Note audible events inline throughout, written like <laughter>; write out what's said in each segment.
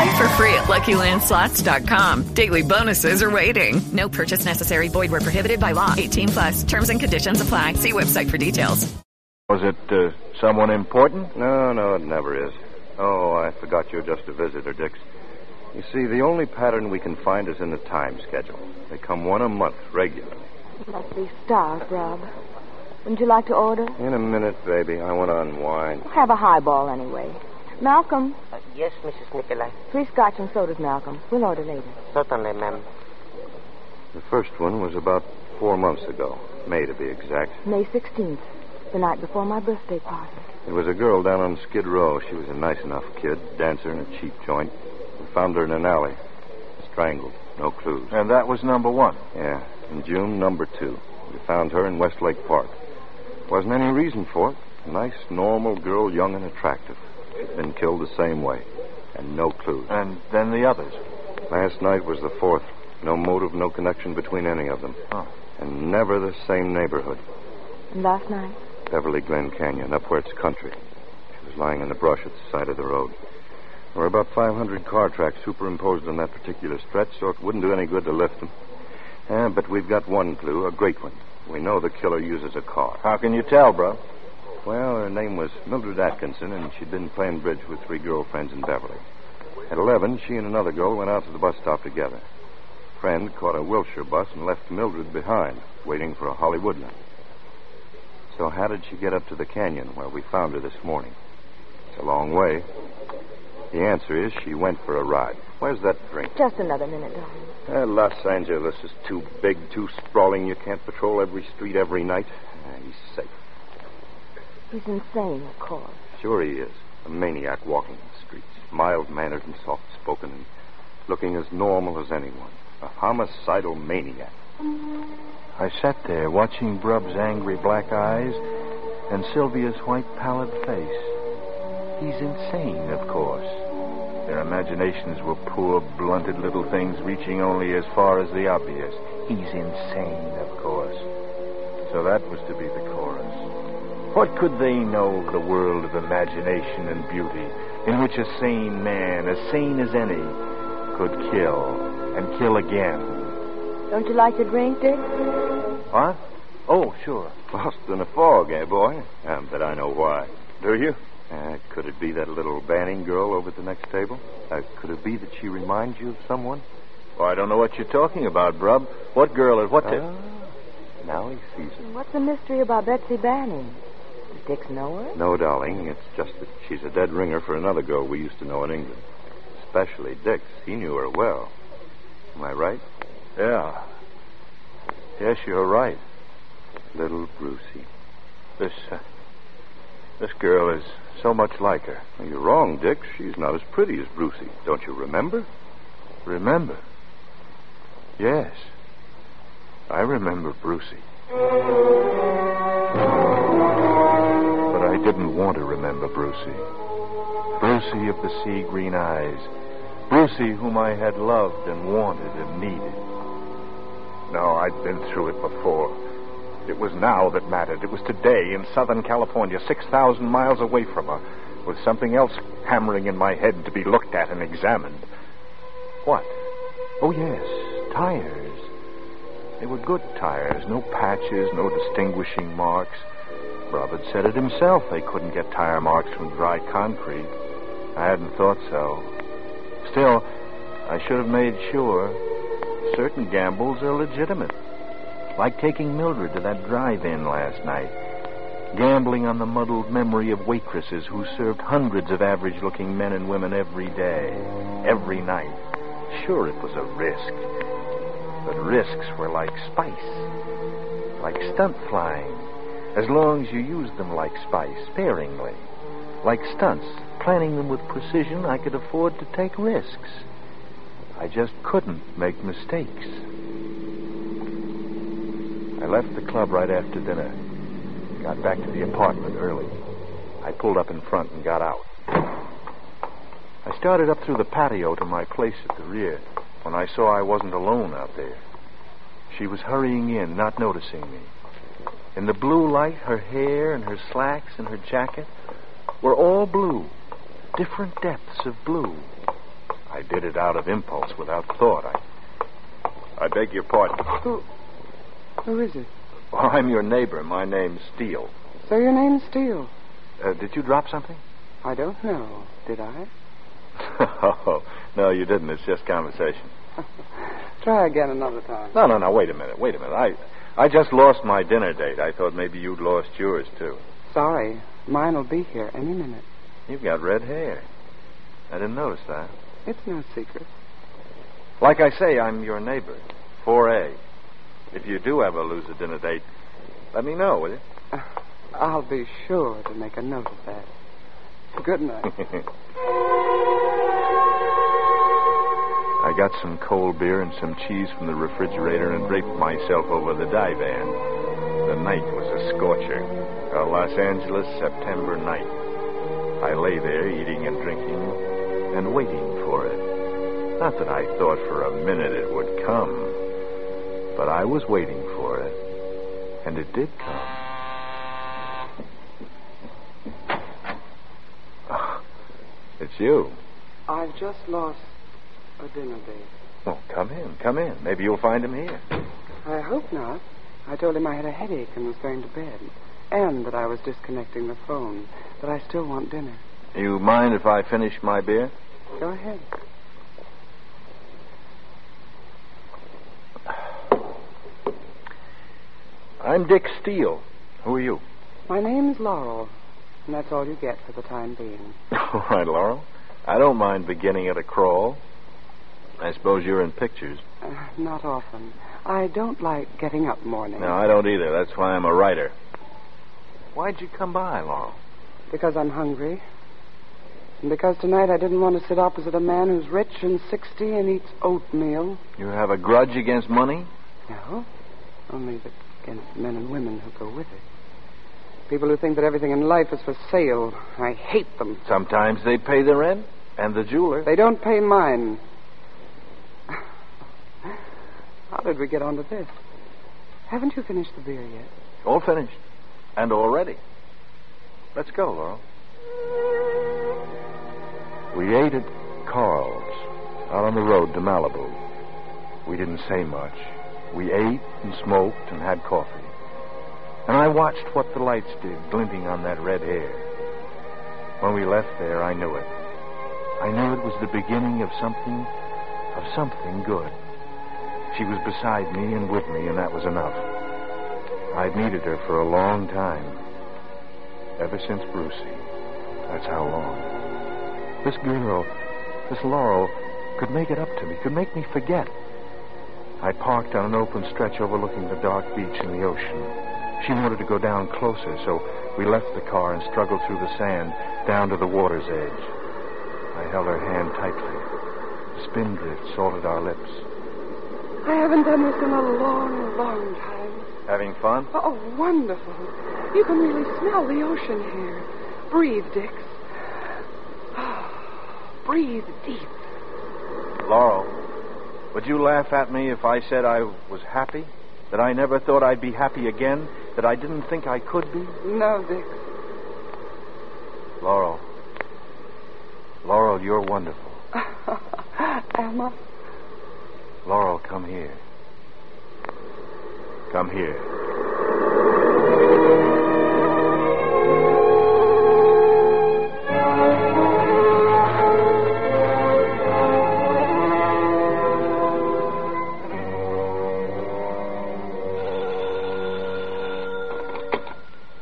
Play for free at LuckyLandSlots.com. Daily bonuses are waiting. No purchase necessary. Void where prohibited by law. 18 plus. Terms and conditions apply. See website for details. Was it uh, someone important? No, no, it never is. Oh, I forgot you're just a visitor, Dix. You see, the only pattern we can find is in the time schedule. They come one a month, regularly. Must be stars, Rob. Wouldn't you like to order? In a minute, baby. I want to unwind. Have a highball anyway. Malcolm. Uh, yes, Mrs. Nicolai. Three scotch and sodas, Malcolm. We'll order later. Certainly, ma'am. The first one was about four months ago. May, to be exact. May 16th. The night before my birthday party. It was a girl down on Skid Row. She was a nice enough kid, dancer in a cheap joint. We found her in an alley. Strangled. No clues. And that was number one? Yeah. In June, number two. We found her in Westlake Park. Wasn't any reason for it. A nice, normal girl, young and attractive. She'd been killed the same way. And no clues. And then the others? Last night was the fourth. No motive, no connection between any of them. Oh. And never the same neighborhood. And last night? Beverly Glen Canyon, up where it's country. She was lying in the brush at the side of the road. There were about 500 car tracks superimposed on that particular stretch, so it wouldn't do any good to lift them. Yeah, but we've got one clue, a great one. We know the killer uses a car. How can you tell, Brub? Well, her name was Mildred Atkinson, and she'd been playing bridge with three girlfriends in Beverly. At 11, she and another girl went out to the bus stop together. Friend caught a Wilshire bus and left Mildred behind, waiting for a Hollywoodland. So how did she get up to the canyon where we found her this morning? It's a long way. The answer is she went for a ride. Where's that drink? Just another minute, darling. Uh, Los Angeles is too big, too sprawling. You can't patrol every street every night. Uh, he's safe. He's insane, of course. Sure he is. A maniac walking the streets. Mild-mannered and soft-spoken and looking as normal as anyone. A homicidal maniac. I sat there watching Brub's angry black eyes and Sylvia's white, pallid face. He's insane, of course. Their imaginations were poor, blunted little things reaching only as far as the obvious. He's insane, of course. So that was to be the chorus. What could they know of the world of imagination and beauty in which a sane man, as sane as any, could kill and kill again? Don't you like to drink, Dick? What? Oh, sure. Lost in a fog, eh, boy? Um, but I know why. Do you? Uh, could it be that little Banning girl over at the next table? Uh, could it be that she reminds you of someone? Oh, I don't know what you're talking about, Brub. What girl and what... Uh, t- now he sees it. What's the mystery about Betsy Banning? Does Dix know her? No, darling. It's just that she's a dead ringer for another girl we used to know in England. Especially Dix. He knew her well. Am I right? Yeah. Yes, you're right. Little Brucey. This, uh, this girl is so much like her. Well, you're wrong, Dick. She's not as pretty as Brucey. Don't you remember? Remember? Yes. I remember Brucey. But I didn't want to remember Brucey. Brucey of the sea green eyes. Brucey whom I had loved and wanted and needed. No, I'd been through it before. It was now that mattered. It was today in Southern California, 6,000 miles away from her, with something else hammering in my head to be looked at and examined. What? Oh, yes, tires. They were good tires, no patches, no distinguishing marks. Robert said it himself. They couldn't get tire marks from dry concrete. I hadn't thought so. Still, I should have made sure. Certain gambles are legitimate. Like taking Mildred to that drive in last night. gambling on the muddled memory of waitresses who served hundreds of average looking men and women every day, every night. Sure, it was a risk. But risks were like spice, like stunt flying, as long as you used them like spice, sparingly. Like stunts, planning them with precision, I could afford to take risks. I just couldn't make mistakes. I left the club right after dinner. Got back to the apartment early. I pulled up in front and got out. I started up through the patio to my place at the rear when I saw I wasn't alone out there. She was hurrying in, not noticing me. In the blue light, her hair and her slacks and her jacket were all blue, different depths of blue. I did it out of impulse, without thought. I, I beg your pardon. Who, who is it? Well, I'm your neighbor. My name's Steele. So your name's Steele? Uh, did you drop something? I don't know. Did I? Oh, no, you didn't. It's just conversation. <laughs> Try again another time. No, no, no. Wait a minute. Wait a minute. I, I just lost my dinner date. I thought maybe you'd lost yours too. Sorry, mine will be here any minute. You've got red hair. I didn't notice that. It's no secret. Like I say, I'm your neighbor, 4A. If you do ever lose a dinner date, let me know, will you? Uh, <sighs> I'll be sure to make a note of that. Good night. <laughs> I got some cold beer and some cheese from the refrigerator and draped myself over the divan. The night was a scorcher, a Los Angeles September night. I lay there eating and drinking and waiting for it. Not that I thought for a minute it would come, but I was waiting for it, and it did come. Oh, it's you. I've just lost dinner. Well, oh, come in, come in. Maybe you'll find him here. I hope not. I told him I had a headache and was going to bed, and that I was disconnecting the phone, but I still want dinner. You mind if I finish my beer? Go ahead. I'm Dick Steele. Who are you? My name's Laurel, and that's all you get for the time being. <laughs> All right, Laurel. I don't mind beginning at a crawl. I suppose you're in pictures. Uh, not often. I don't like getting up morning. No, I don't either. That's why I'm a writer. Why'd you come by, Laurel? Because I'm hungry. And because tonight I didn't want to sit opposite a man who's rich and 60 and eats oatmeal. You have a grudge against money? No. Only against men and women who go with it. People who think that everything in life is for sale. I hate them. Sometimes they pay the rent and the jeweler. They don't pay mine. How did we get onto this? Haven't you finished the beer yet? All finished. And all ready. Let's go, Laurel. We ate at Carl's, out on the road to Malibu. We didn't say much. We ate and smoked and had coffee. And I watched what the lights did glinting on that red hair. When we left there, I knew it. I knew it was the beginning of something, of something good. She was beside me and with me, and that was enough. I'd needed her for a long time. Ever since Brucey. That's how long. This girl, this Laurel, could make it up to me, could make me forget. I parked on an open stretch overlooking the dark beach and the ocean. She wanted to go down closer, so we left the car and struggled through the sand down to the water's edge. I held her hand tightly. Spindrift salted our lips. I haven't done this in a long, long time. Having fun? Oh, wonderful. You can really smell the ocean here. Breathe, Dix. <sighs> Breathe deep. Laurel, would you laugh at me if I said I was happy? That I never thought I'd be happy again? That I didn't think I could be? No, Dix. Laurel. Laurel, you're wonderful. <laughs> Emma. Laurel, come here. Come here.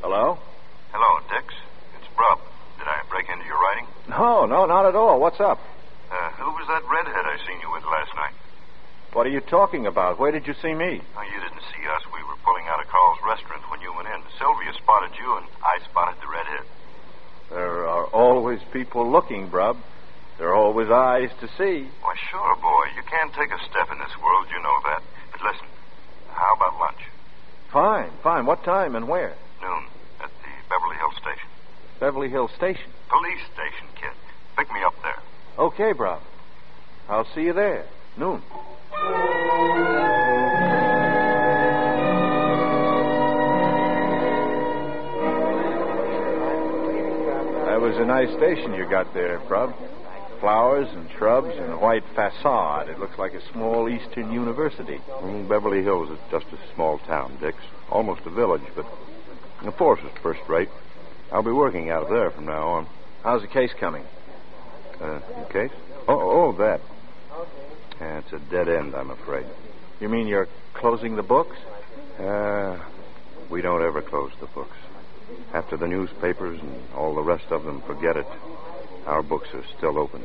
Hello? Hello, Dix. It's Brub. Did I break into your writing? No, no, not at all. What's up? What are you talking about? Where did you see me? Oh, you didn't see us. We were pulling out of Carl's restaurant when you went in. Sylvia spotted you, and I spotted the redhead. There are always people looking, Brub. There are always eyes to see. Why, sure, boy. You can't take a step in this world, you know that. But listen, how about lunch? Fine, fine. What time and where? Noon, at the Beverly Hills station. Beverly Hills Station. Police station, kid. Pick me up there. Okay, Brub. I'll see you there. Noon. Nice station you got there, Brub. Flowers and shrubs and a white facade. It looks like a small Eastern university. Mm, Beverly Hills is just a small town, Dix. Almost a village, but the force is first rate. I'll be working out of there from now on. How's the case coming? Uh, the case? Oh, oh, that. Yeah, it's a dead end, I'm afraid. You mean you're closing the books? Uh, we don't ever close the books. After the newspapers and all the rest of them forget it, our books are still open.